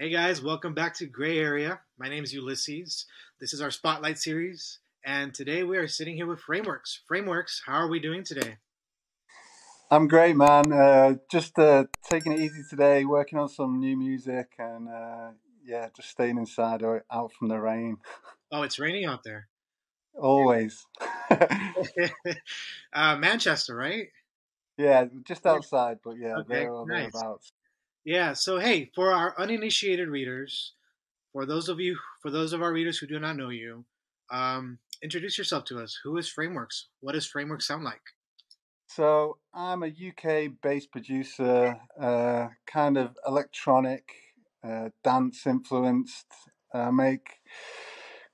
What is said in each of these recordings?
Hey guys, welcome back to Gray Area. My name is Ulysses. This is our Spotlight series, and today we are sitting here with Frameworks. Frameworks, how are we doing today? I'm great, man. Uh, just uh, taking it easy today, working on some new music, and uh, yeah, just staying inside or out from the rain. Oh, it's raining out there. Always. uh, Manchester, right? Yeah, just outside, but yeah, Okay, there or nice. thereabouts. Yeah. So hey, for our uninitiated readers, for those of you, for those of our readers who do not know you, um, introduce yourself to us. Who is Frameworks? What does Frameworks sound like? So I'm a UK-based producer, uh, kind of electronic, uh, dance influenced. I make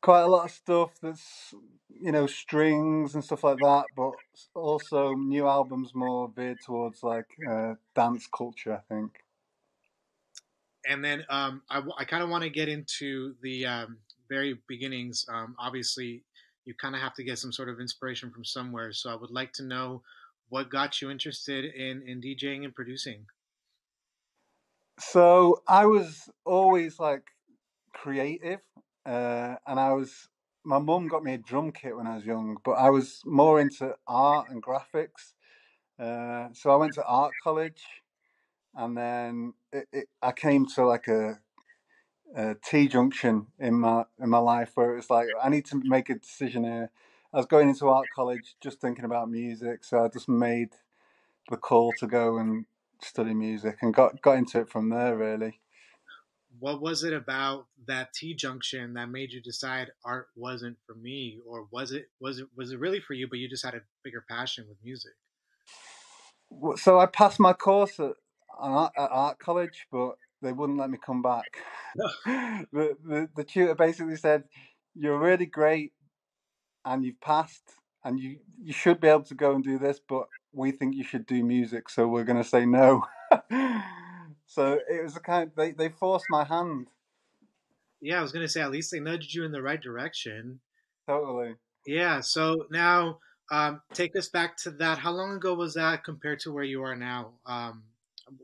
quite a lot of stuff that's you know strings and stuff like that, but also new albums more veered towards like uh, dance culture. I think. And then um, I, I kind of want to get into the um, very beginnings. Um, obviously, you kind of have to get some sort of inspiration from somewhere. So I would like to know what got you interested in, in DJing and producing. So I was always like creative, uh, and I was. My mum got me a drum kit when I was young, but I was more into art and graphics. Uh, so I went to art college, and then it, it, I came to like a, a T junction in my in my life where it was like I need to make a decision here. I was going into art college just thinking about music, so I just made the call to go and study music and got got into it from there really. What was it about that T junction that made you decide art wasn't for me, or was it was it was it really for you, but you just had a bigger passion with music? So I passed my course at, art, at art college, but they wouldn't let me come back. the, the the tutor basically said, "You're really great, and you've passed, and you you should be able to go and do this, but we think you should do music, so we're going to say no." so it was a kind. they they forced my hand Yeah, I was gonna say at least they nudged you in the right direction. totally. Yeah. So now, um, take us back to that. How long ago was that compared to where you are now? Um,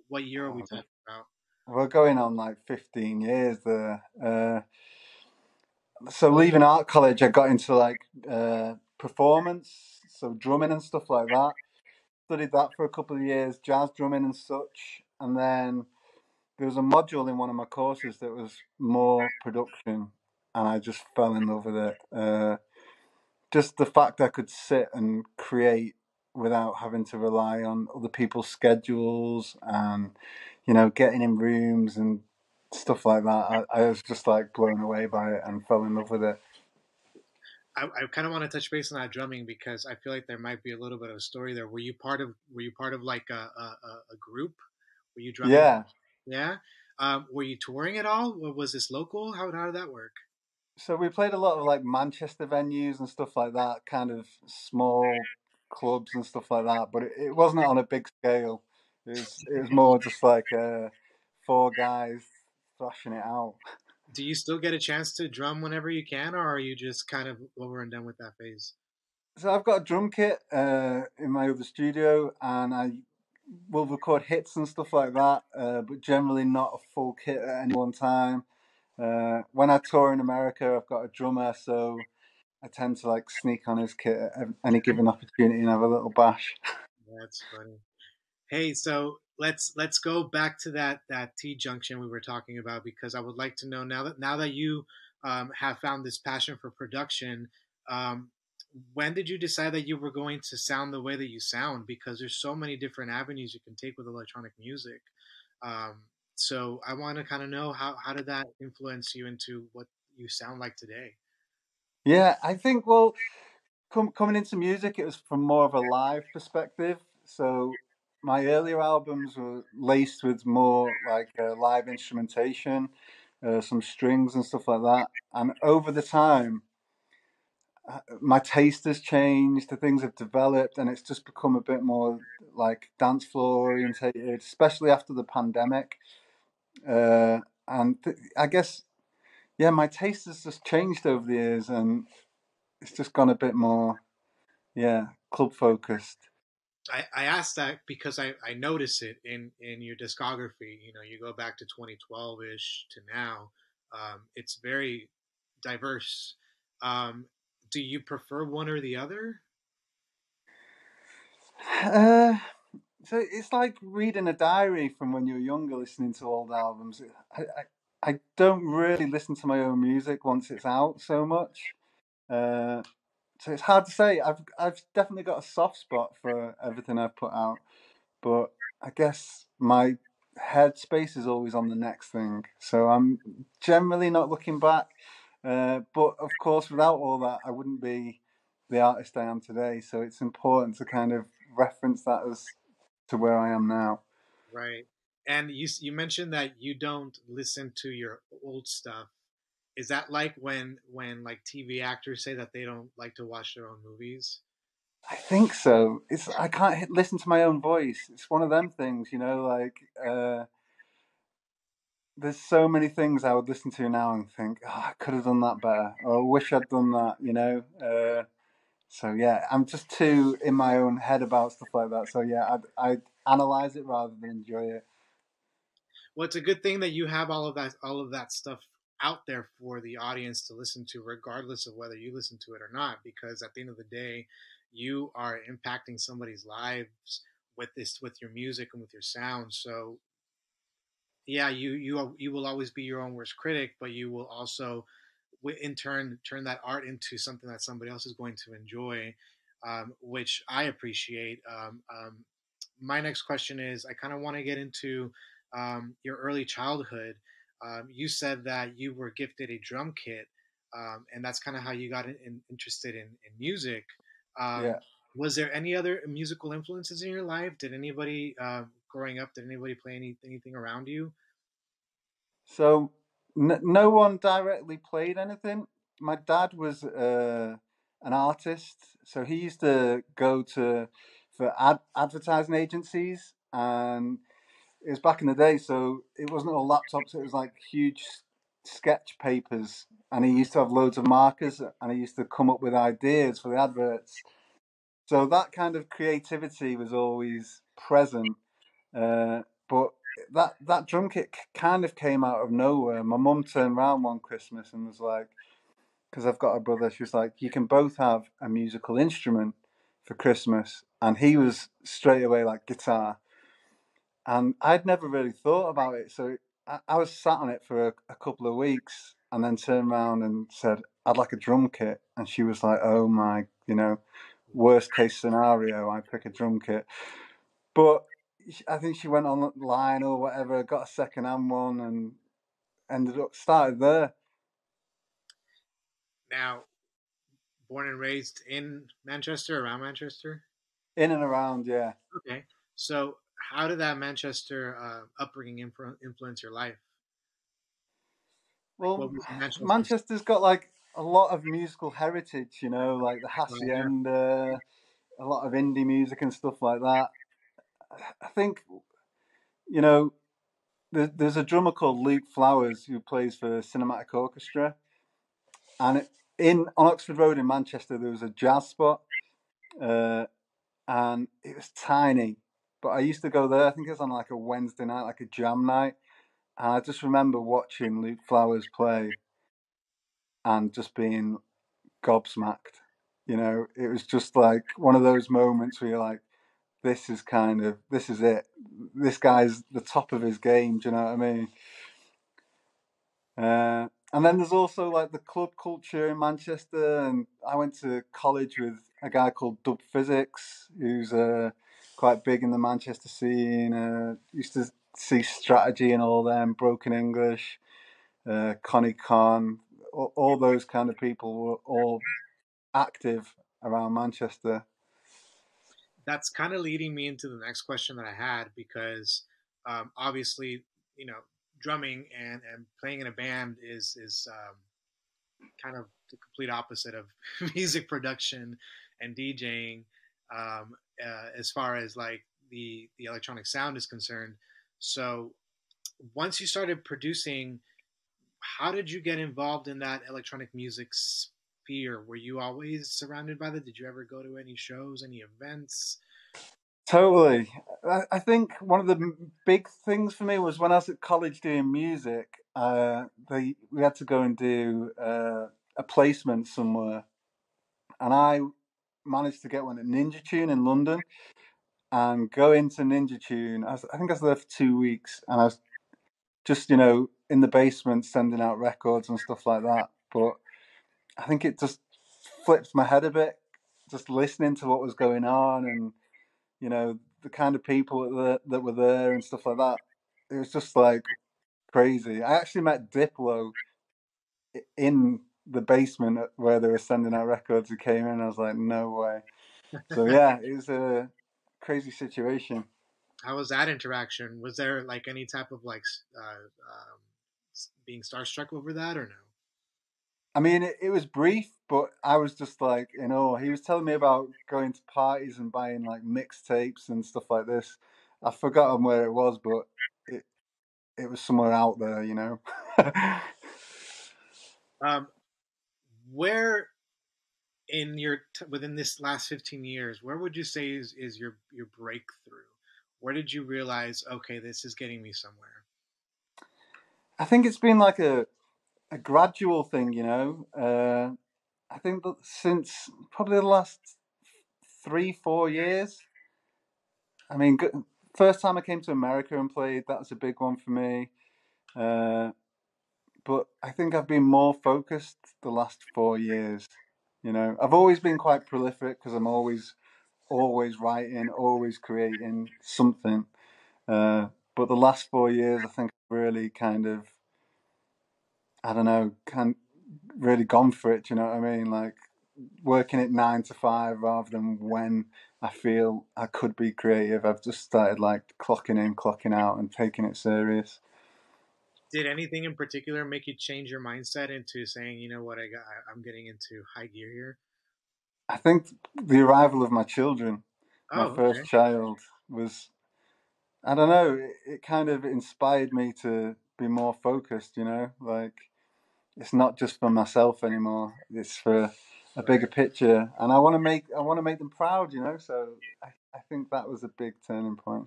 what year are we Oh, talking about? We're going on like 15 years there. Uh, so leaving art college, I got into like uh, performance, so drumming and stuff like that. Studied that for a couple of years, jazz drumming and such. And then there was a module in one of my courses that was more production, and I just fell in love with it. Uh, just the fact I could sit and create without having to rely on other people's schedules and you know getting in rooms and stuff like that. I, I was just like blown away by it and fell in love with it. I, I kind of want to touch base on that drumming because I feel like there might be a little bit of a story there. Were you part of Were you part of like a a, a group? Were you drumming? Yeah. Yeah. Um, were you touring at all? Was this local? How how did that work? So we played a lot of like Manchester venues and stuff like that, kind of small clubs and stuff like that. But it, it wasn't on a big scale. It was it was more just like uh, four guys thrashing it out. Do you still get a chance to drum whenever you can, or are you just kind of over and done with that phase? So I've got a drum kit uh, in my other studio, and I will record hits and stuff like that, uh, but generally not a full kit at any one time. Uh, when I tour in America, I've got a drummer, so I tend to like sneak on his kit at any given opportunity and have a little bash. That's funny. Hey, so let's let's go back to that that T junction we were talking about because I would like to know now that now that you um, have found this passion for production, um, when did you decide that you were going to sound the way that you sound? Because there's so many different avenues you can take with electronic music. Um, so I want to kind of know how how did that influence you into what you sound like today? Yeah, I think well, com- coming into music, it was from more of a live perspective. So my earlier albums were laced with more like uh, live instrumentation, uh, some strings and stuff like that. And over the time, uh, my taste has changed, the things have developed, and it's just become a bit more like dance floor orientated, especially after the pandemic. Uh, and th- I guess, yeah, my taste has just changed over the years, and it's just gone a bit more, yeah, club focused. I, I asked that because I, I notice it in, in your discography. You know, you go back to 2012 ish to now. Um, it's very diverse. Um, do you prefer one or the other? Uh, so it's like reading a diary from when you were younger, listening to old albums. I, I, I don't really listen to my own music once it's out so much. Uh, so it's hard to say. I've I've definitely got a soft spot for everything I've put out, but I guess my headspace is always on the next thing. So I'm generally not looking back. Uh, but of course, without all that, I wouldn't be the artist I am today. So it's important to kind of reference that as to where I am now. Right. And you you mentioned that you don't listen to your old stuff. Is that like when when like TV actors say that they don't like to watch their own movies? I think so. It's I can't listen to my own voice. It's one of them things, you know. Like uh, there's so many things I would listen to now and think, oh, I could have done that better, or I wish I'd done that, you know. Uh, so yeah, I'm just too in my own head about stuff like that. So yeah, I'd, I'd analyze it rather than enjoy it. Well, it's a good thing that you have all of that all of that stuff out there for the audience to listen to, regardless of whether you listen to it or not. Because at the end of the day, you are impacting somebody's lives with this with your music and with your sound. So yeah, you you you will always be your own worst critic, but you will also in turn turn that art into something that somebody else is going to enjoy, um, which I appreciate. Um, um, my next question is I kind of want to get into um, your early childhood. Um, you said that you were gifted a drum kit, um, and that's kind of how you got in, in, interested in, in music. yeah. Was there any other musical influences in your life? Did anybody uh, growing up? Did anybody play any, anything around you? So n- no one directly played anything. My dad was uh, an artist, so he used to go to for ad- advertising agencies, and it was back in the day, so it wasn't all laptops. It was like huge sketch papers, and he used to have loads of markers, and he used to come up with ideas for the adverts. So that kind of creativity was always present. Uh, but that that drum kit kind of came out of nowhere. My mum turned around one Christmas and was like, because I've got a brother, she was like, you can both have a musical instrument for Christmas, and he was straight away like guitar, and I'd never really thought about it, so I, I was sat on it for a, a couple of weeks, and then turned around and said, I'd like a drum kit, and she was like, oh my, you know, worst case scenario, I pick a drum kit, but I think she went online or whatever, got a second hand one, and ended up started there. Now, born and raised in Manchester, around Manchester. In and around, yeah. Okay, so how did that Manchester uh, upbringing influ- influence your life? Well, Manchester? Manchester's got like a lot of musical heritage, you know, like the hacienda, a lot of indie music and stuff like that. I think, you know, there's a drummer called Luke Flowers who plays for Cinematic Orchestra, and in on Oxford Road in Manchester there was a jazz spot, uh, and it was tiny, but I used to go there. I think it was on like a Wednesday night, like a jam night, and I just remember watching Luke Flowers play, and just being gobsmacked. You know, it was just like one of those moments where you're like, this is kind of this is it. This guy's the top of his game. Do you know what I mean? Uh, and then there's also like the club culture in Manchester, and I went to college with a guy called Dub Phizix, who's uh, quite big in the Manchester scene. Uh, used to see strategy and all them, broken English, uh, Connie Con, all, all those kind of people were all active around Manchester that's kind of leading me into the next question that I had because um, obviously, you know, drumming and, and playing in a band is is um, kind of the complete opposite of music production and DJing um, uh, as far as like the the electronic sound is concerned. So once you started producing, how did you get involved in that electronic music sphere? Were you always surrounded by that? Did you ever go to any shows, any events? Totally. I, think one of the big things for me was when I was at college doing music. Uh, they we had to go and do uh, a placement somewhere, and I managed to get one at Ninja Tune in London, and go into Ninja Tune. I, was, I think I was there for two weeks, and I was just you know in the basement sending out records and stuff like that. But I think it just flipped my head a bit, just listening to what was going on and you know the kind of people that, that were there and stuff like that. It was just like crazy. I actually met Diplo in the basement where they were sending out records. He came in, I was like, no way. So yeah, it was a crazy situation. How was that interaction? Was there like any type of like uh, um, being starstruck over that or no? I mean, it, it was brief, but I was just like, you know, he was telling me about going to parties and buying like mixtapes and stuff like this. I've forgotten where it was, but it it was somewhere out there, you know. Um, where in your t- within this last 15 years, where would you say is, is your your breakthrough? Where did you realize, okay, this is getting me somewhere? I think it's been like a a gradual thing, you know. Uh, I think that since probably the last three, four years. I mean, first time I came to America and played, that was a big one for me. Uh, but I think I've been more focused the last four years. You know, I've always been quite prolific because I'm always, always writing, always creating something. Uh, but the last four years, I think I've really kind of, I don't know, can really gone for it. You know what I mean? Like working at nine to five rather than when I feel I could be creative. I've just started like clocking in, clocking out, and taking it serious. Did anything in particular make you change your mindset into saying, you know what, I got, I'm getting into high gear here? I think the arrival of my children, my Oh, first okay. child, was I don't know. It, it kind of inspired me to be more focused. You know, like it's not just for myself anymore. It's for a bigger picture, and I want to make I want to make them proud. You know, so I, I think that was a big turning point.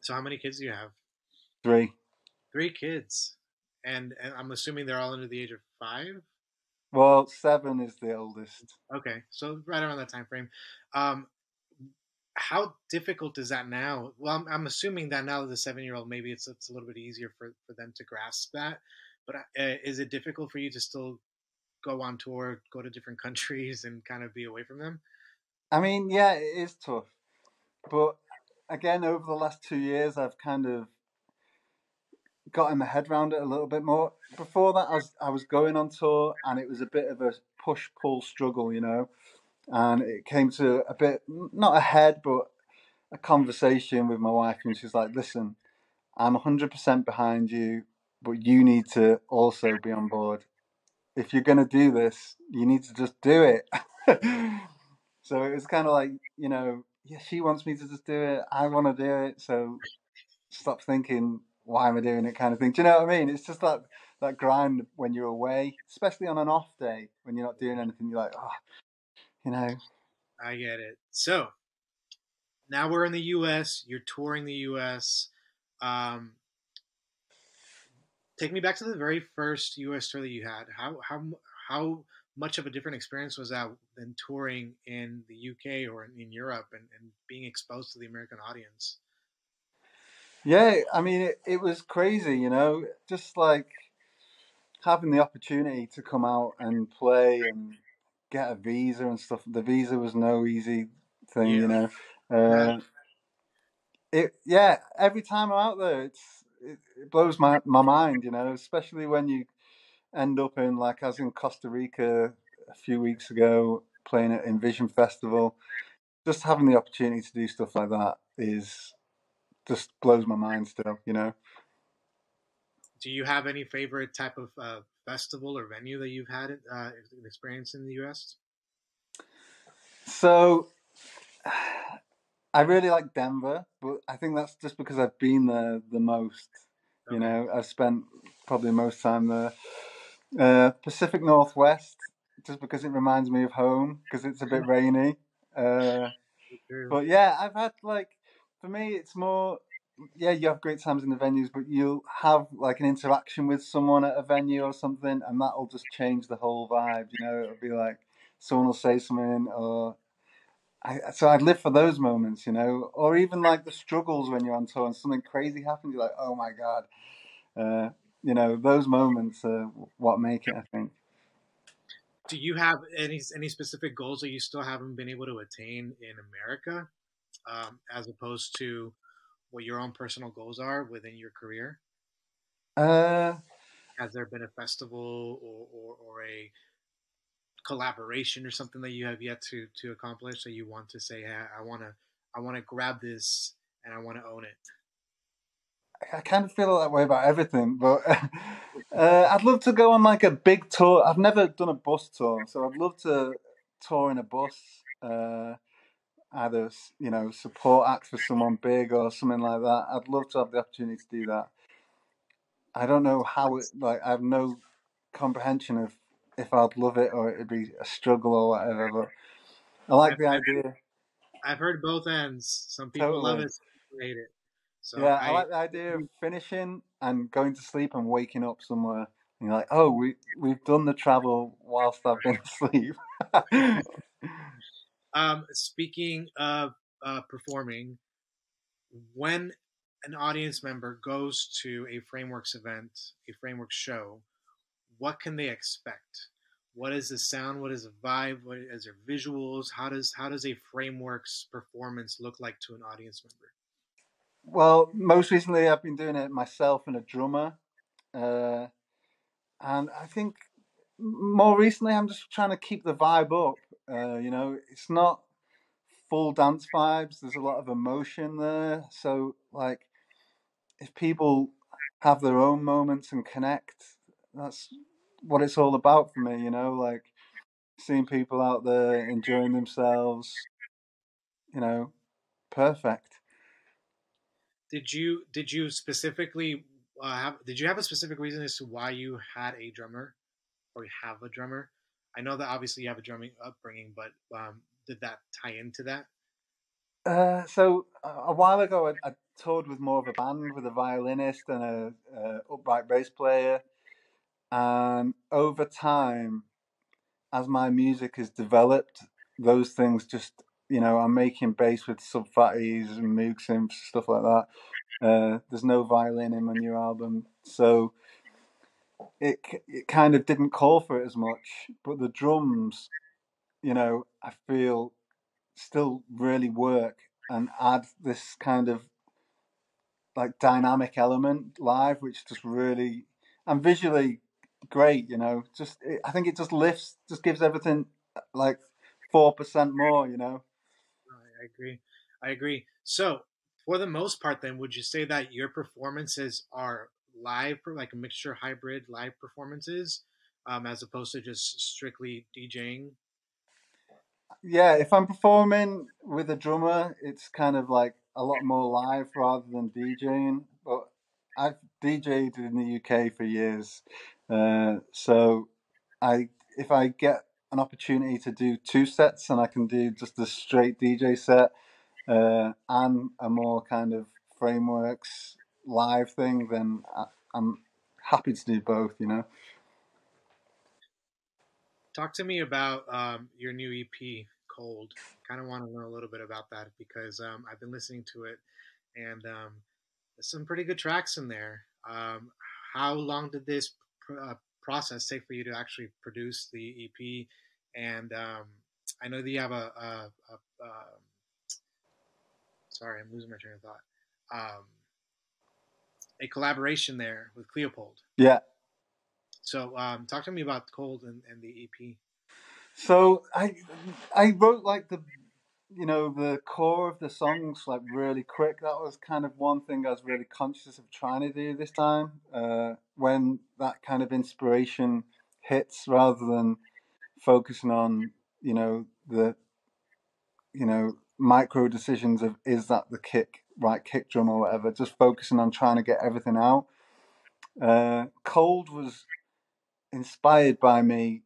So how many kids do you have? Three. Three kids, and, and I'm assuming they're all under the age of five. Well, seven is the oldest. Okay, so right around that time frame. Um, how difficult is that now? Well, I'm, I'm assuming that now that the seven year old, maybe it's it's a little bit easier for, for them to grasp that. But uh, is it difficult for you to still go on tour, go to different countries, and kind of be away from them? I mean, yeah, it is tough, but again, over the last two years, I've kind of gotten my head around it a little bit more. Before that, I was I was going on tour, and it was a bit of a push pull struggle, you know. And it came to a bit not a head, but a conversation with my wife, and she's like, "Listen, I'm 100% behind you, but you need to also be on board. If you're gonna do this, you need to just do it." so it was kind of like, you know, yeah, she wants me to just do it. I want to do it. So stop thinking, why am I doing it? Kind of thing. Do you know what I mean? It's just that that grind when you're away, especially on an off day when you're not doing anything. You're like, oh, you know, I get it. So now we're in the U.S. You're touring the U.S. Um, take me back to the very first U.S. tour that you had. How how how much of a different experience was that than touring in the U.K. or in, in Europe and, and being exposed to the American audience? Yeah. I mean, it, it was crazy. You know, just like having the opportunity to come out and play and get a visa and stuff. The visa was no easy thing, Yeah. you know. Uh, it yeah. Every time I'm out there, it's it, it blows my my mind, you know. Especially when you end up in like I was in Costa Rica a few weeks ago playing at Envision Festival. Just having the opportunity to do stuff like that is just blows my mind still, you know. Do you have any favorite type of uh, festival or venue that you've had uh, experience in the U.S.? So I really like Denver, but I think that's just because I've been there the most. You know, I've spent probably most time there. Uh, Pacific Northwest, just because it reminds me of home, because it's a bit rainy. Uh, But yeah, I've had like for me, it's more. Yeah, you have great times in the venues, but you'll have like an interaction with someone at a venue or something, and that'll just change the whole vibe. You know, it'll be like someone will say something, or I, so I'd live for those moments, you know, or even like the struggles when you're on tour and something crazy happens. You're like, oh my god, uh, you know, those moments are what make it. I think. Do you have any any specific goals that you still haven't been able to attain in America, um, as opposed to what your own personal goals are within your career? Uh, Has there been a festival or, or, or a collaboration or something that you have yet to to accomplish that you want to say, hey, I want to I want to grab this and I want to own it? I kind of feel that way about everything, but uh, I'd love to go on like a big tour. I've never done a bus tour, so I'd love to tour in a bus. Uh, either you know support act for someone big or something like that. I'd love to have the opportunity to do that. I don't know how it like. I have no comprehension of if I'd love it or it'd be a struggle or whatever. But I like the idea. I've heard both ends. Some people love it, some hate it. So yeah, I, I, like the idea of finishing and going to sleep and waking up somewhere. And you're like, oh, we we've done the travel whilst I've been asleep. um, speaking of uh, performing, when an audience member goes to a Frameworks event, a Frameworks show, what can they expect? What is the sound? What is the vibe? What is their visuals? How does how does a Frameworks performance look like to an audience member? well, most recently I've been doing it myself and a drummer, uh, and I think more recently I'm just trying to keep the vibe up. Uh, you know, it's not full dance vibes. There's a lot of emotion there. So like, if people have their own moments and connect, that's what it's all about for me. You know, like seeing people out there enjoying themselves. You know, perfect. Did you did you specifically uh, have did you have a specific reason as to why you had a drummer or you have a drummer? I know that obviously you have a drumming upbringing, but um, did that tie into that? Uh, so a a while ago, I, I toured with more of a band with a violinist and a, a upright bass player, and over time, as my music has developed, those things just you know I'm making bass with Sub Phatties and Moog synths stuff like that. Uh, there's no violin in my new album, so it it kind of didn't call for it as much. But the drums, you know, I feel still really work and add this kind of like dynamic element live, which just really and visually great. You know, just it, I think it just lifts, just gives everything uh, like four percent more. You know, I agree. I agree. So, for the most part, then, would you say that your performances are live, like a mixture hybrid live performances, um, as opposed to just strictly DJing? yeah. If I'm performing with a drummer, it's kind of like a lot more live rather than DJing. But I've DJed in the UK for years, uh, so I if I get an opportunity to do two sets and I can do just a straight DJ set uh, and a more kind of frameworks live thing, then I, I'm happy to do both. You know. Talk to me about um, your new EP, Cold. Kind of want to know a little bit about that because um, I've been listening to it, and um, there's some pretty good tracks in there. Um, how long did this pr- uh, process take for you to actually produce the EP? And um, I know that you have a, a, a, a sorry, I'm losing my train of thought. Um, a collaboration there with Cleopold. Yeah. So, um, talk to me about Cold and, and the EP. So I I wrote like the you know the core of the songs like really quick. That was kind of one thing I was really conscious of trying to do this time. Uh, when that kind of inspiration hits, rather than focusing on you know the you know micro decisions of is that the kick right kick drum or whatever. Just focusing on trying to get everything out. Uh, Cold was inspired by me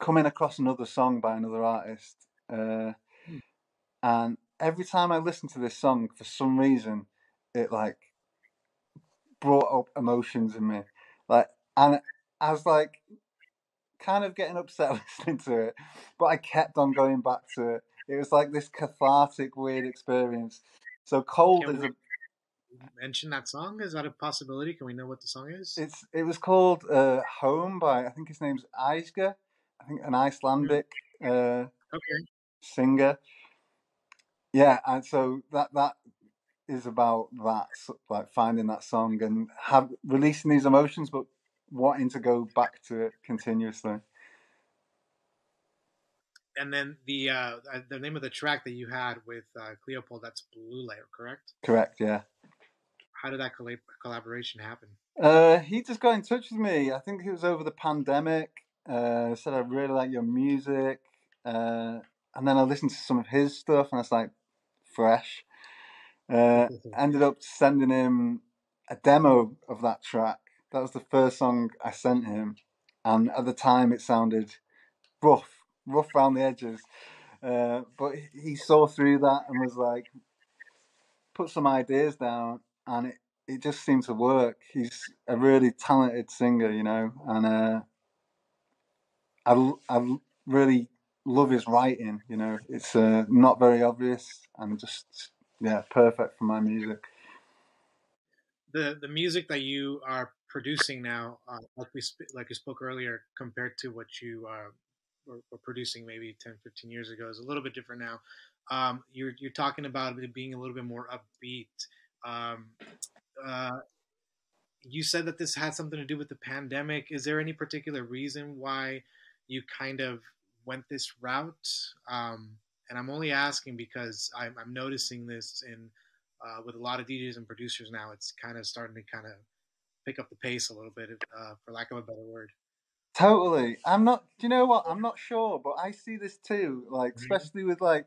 coming across another song by another artist. Uh, Hmm. and every time I listened to this song, for some reason, it like brought up emotions in me, like, and I was like, kind of getting upset listening to it, but I kept on going back to it. It was like this cathartic, weird experience. So cold Can is a. mention that song? Is that a possibility? Can we know what the song is? It's it was called uh, Home by I think his name's Aisga, I think an Icelandic uh, Okay. singer. Yeah, and so that that is about that, like finding that song and have releasing these emotions, but wanting to go back to it continuously. And then the uh, uh, the name of the track that you had with uh, Cleopold, that's Blue Layer, correct? Correct. Yeah. How did that collab- collaboration happen? Uh, he just got in touch with me. I think it was over the pandemic. Uh, said I really like your music, uh, and then I listened to some of his stuff, and I was like, fresh. Uh, ended up sending him a demo of that track. That was the first song I sent him, and at the time it sounded rough, rough around the edges. Uh, but he- saw through that and was like, put some ideas down, and it, it just seemed to work. He's a really talented singer, you know, and uh, I, I really love his writing. You know, it's uh, not very obvious and just yeah, perfect for my music. the the music that you are producing now, uh, like we like we spoke earlier, compared to what you uh, were, were producing maybe 10, 15 years ago, is a little bit different now. Um, you're you're talking about it being a little bit more upbeat. Um, uh, you said that this had something to do with the pandemic. Is there any particular reason why you kind of went this route? Um, and I'm only asking because I'm, I'm noticing this in uh, with a lot of DJs and producers now. It's kind of starting to kind of pick up the pace a little bit, uh, for lack of a better word. Totally. I'm not. Do you know what? I'm not sure, but I see this too. Like, Mhm. especially with like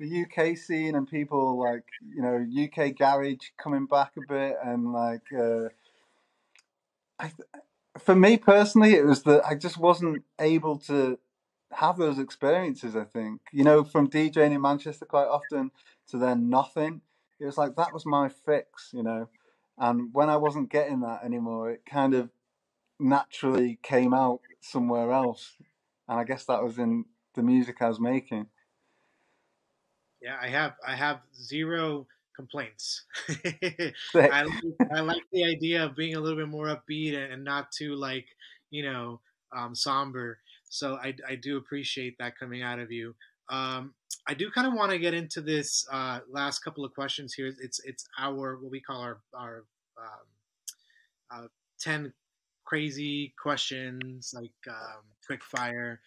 the UK scene and people like you know UK garage coming back a bit, and like uh, I, th- for me personally, it was that I just wasn't able to have those experiences. I think you know from DJing in Manchester quite often to then nothing. It was like that was my fix, you know. And when I wasn't getting that anymore, it kind of naturally came out somewhere else. And I guess that was in the music I was making. Yeah, I have I have zero complaints. I like, I like the idea of being a little bit more upbeat and, and not too like you know um, somber. So I, I do appreciate that coming out of you. Um, I do kind of want to get into this uh, last couple of questions here. It's it's our what we call our our um, uh, ten crazy questions, like um, quick fire,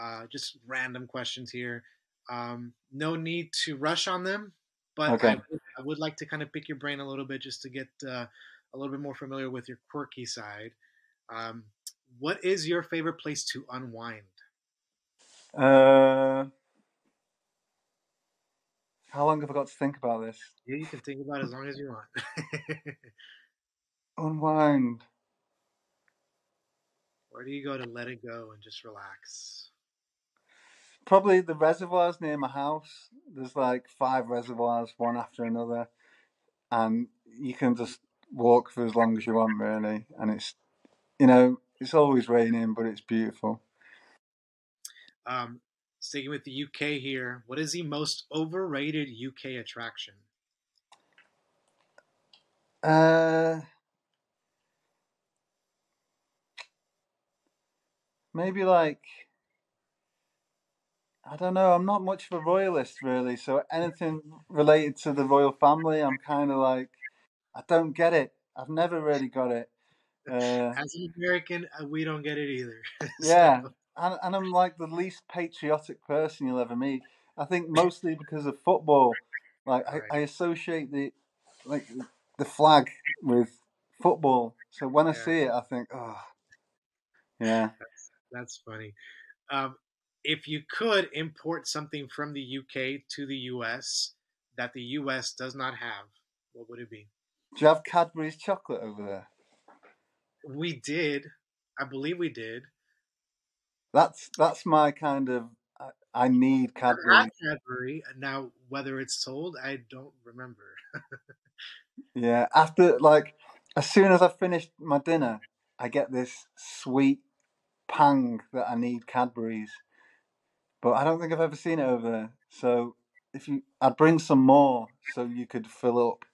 uh, just random questions here. Um, no need to rush on them, but Okay. I, would- I would like to kind of pick your brain a little bit just to get uh, a little bit more familiar with your quirky side. Um, what is your favorite place to unwind? Uh, how long have I got to think about this? Yeah, you can think about it as long as you want. Unwind. Where do you go to let it go and just relax? Probably the reservoirs near my house. There's like five reservoirs, one after another, and you can just walk for as long as you want, really. And it's, you know, it's always raining, but it's beautiful. Um, sticking with the UK here, what is the most overrated UK attraction? Uh, maybe like I don't know. I'm not much of a royalist, really. So anything related to the royal family, I'm kind of like, I don't get it. I've never really got it. Uh, As an American, uh, we don't get it either. So, Yeah. and, and I'm like the least patriotic person you'll ever meet. I think mostly because of football. Like I, Right. I associate the like the flag with football. So when I see it, I think, oh, yeah. That's funny. Um, if you could import something from the UK to the US that the US does not have, what would it be? Do you have Cadbury's chocolate over there? We did. I believe we did. That's that's my kind of. I, I need Cadbury. Cadbury. Now, whether it's sold, I don't remember. Yeah, after like as soon as I finished my dinner, I get this sweet pang that I need Cadbury's. But I don't think I've ever seen it over there. So if you, I'd bring some more so you could fill up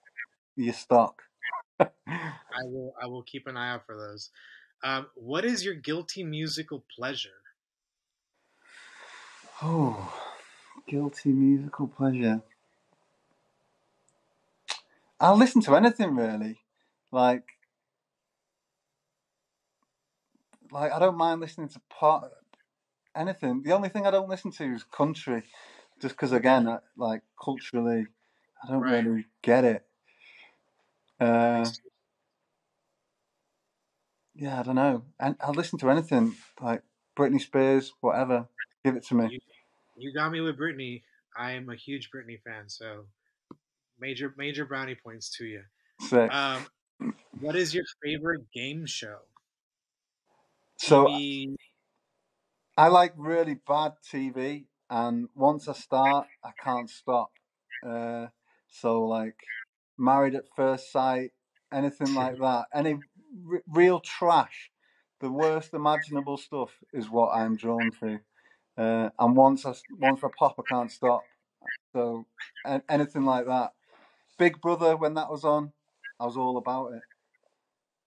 your stock. I will. I will keep an eye out for those. Um, what is your guilty musical pleasure? Oh, guilty musical pleasure. I'll listen to anything really. Like, like I don't mind listening to pop, anything. The only thing I don't listen to is country, just because again, I, like culturally, I don't Right. really get it. Uh, yeah, I don't know. And I'll listen to anything like Britney Spears, whatever. Give it to me. You, you got me with Britney. I am a huge Britney fan, so major major brownie points to you. Sick. Um, what is your favorite game show? So TV, I like really bad TV, and once I start, I can't stop. Uh, so like Married at First Sight, anything like that, any r- real trash, the worst imaginable stuff is what I'm drawn to. Uh, and once I once I pop, I can't stop. So anything like that. Big Brother, when that was on, I was all about it.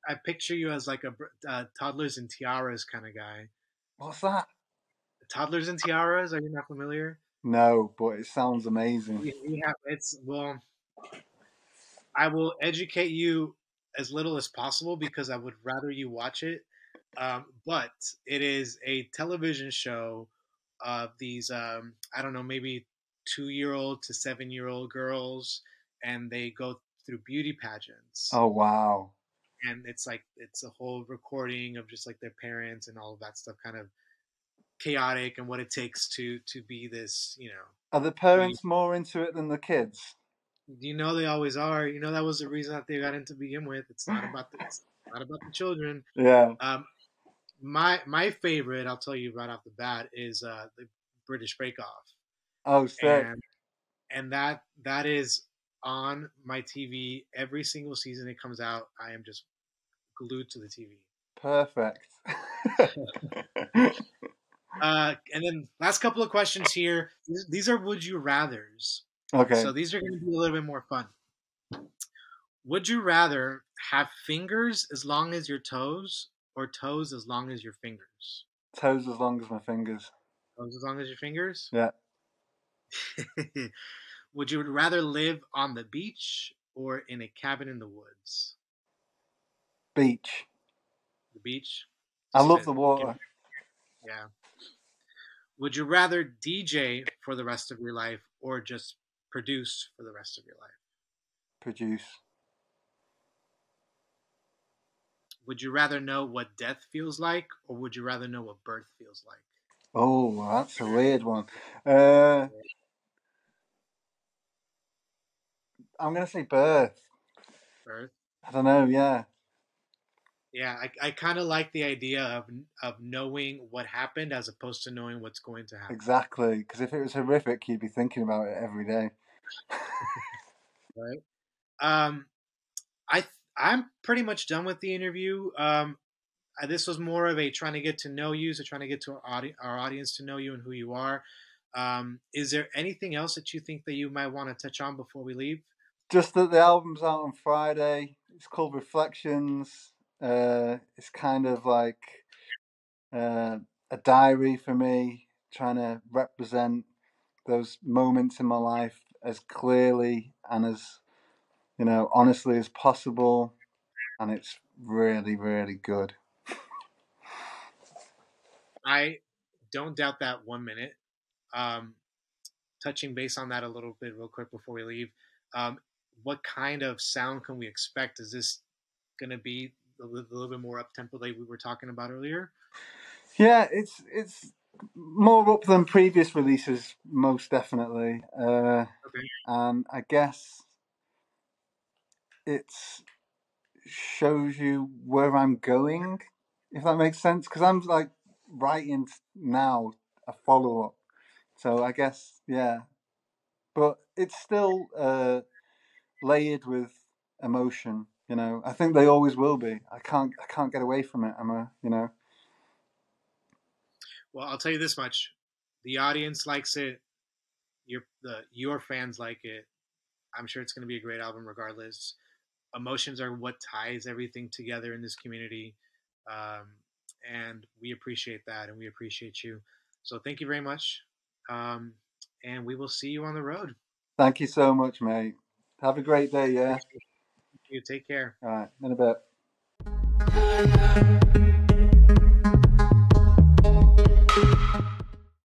I picture you as like a uh, toddlers and tiaras kind of guy. What's that? Toddlers and tiaras? Are you not familiar? No, but it sounds amazing. We, we have it's well. I will educate you as little as possible because I would rather you watch it. Um, but it is a television show of these um, I don't know maybe two year old to seven year old girls, and they go through beauty pageants. Oh wow. And it's like it's a whole recording of just like their parents and all of that stuff kind of chaotic and what it takes to to be this you know Are the parents more into it than the kids? you know they always are you know that was the reason that they got in to begin with it's not about the it's not about the children Yeah. um my my favorite i'll tell you right off the bat is uh the British Bake Off Oh, sick. and and that that is on my tv every single season it comes out i am just glued to the tv Perfect. Uh, and then last couple of questions here. These, are would you rather's. okay. So these are going to be a little bit more fun. Would you rather have fingers as long as your toes or toes as long as your fingers? Toes as long as my fingers. Toes as long as your fingers? Yeah. would you rather live on the beach or in a cabin in the woods? Beach. The beach? I love the water. Yeah. Would you rather DJ for the rest of your life or just produce for the rest of your life? Produce. Would you rather know what death feels like or would you rather know what birth feels like? Oh, that's a weird one. Uh, I'm gonna say birth. Birth? I don't know. Yeah. Yeah, I, I kind of like the idea of of knowing what happened as opposed to knowing what's going to happen. Exactly. Because if it was horrific, you'd be thinking about it every day. Right. Um, I I'm pretty much done with the interview. Um, I, this was more of a trying to get to know you, so trying to get to our, audi- our audience to know you and who you are. Um, is there anything else that you think that you might want to touch on before we leave? Just that the album's out on Friday. It's called Reflections. Uh, it's kind of like uh, a diary for me, trying to represent those moments in my life as clearly and as you know honestly as possible. And it's really, really good. I don't doubt that one minute. Um, touching base on that a little bit, real quick before we leave. Um, what kind of sound can we expect? Is this going to be a little, bit more up tempo like we were talking about earlier? Yeah, it's it's more up than previous releases, most definitely. Uh, Okay. And I guess it shows you where I'm going, if that makes sense. Because I'm like writing now a follow up So I guess yeah, but it's still uh, layered with emotion. You know, I think they always will be. I can't I can't get away from it. I'm a you know. Well, I'll tell you this much: the audience likes it. Your the your fans like it. I'm sure it's going to be a great album, regardless. Emotions are what ties everything together in this community, um, and we appreciate that, and we appreciate you. So thank you very much, um, and we will see you on the road. Thank you so much, mate. Have a great day. Yeah. You take care. All right. In a bit.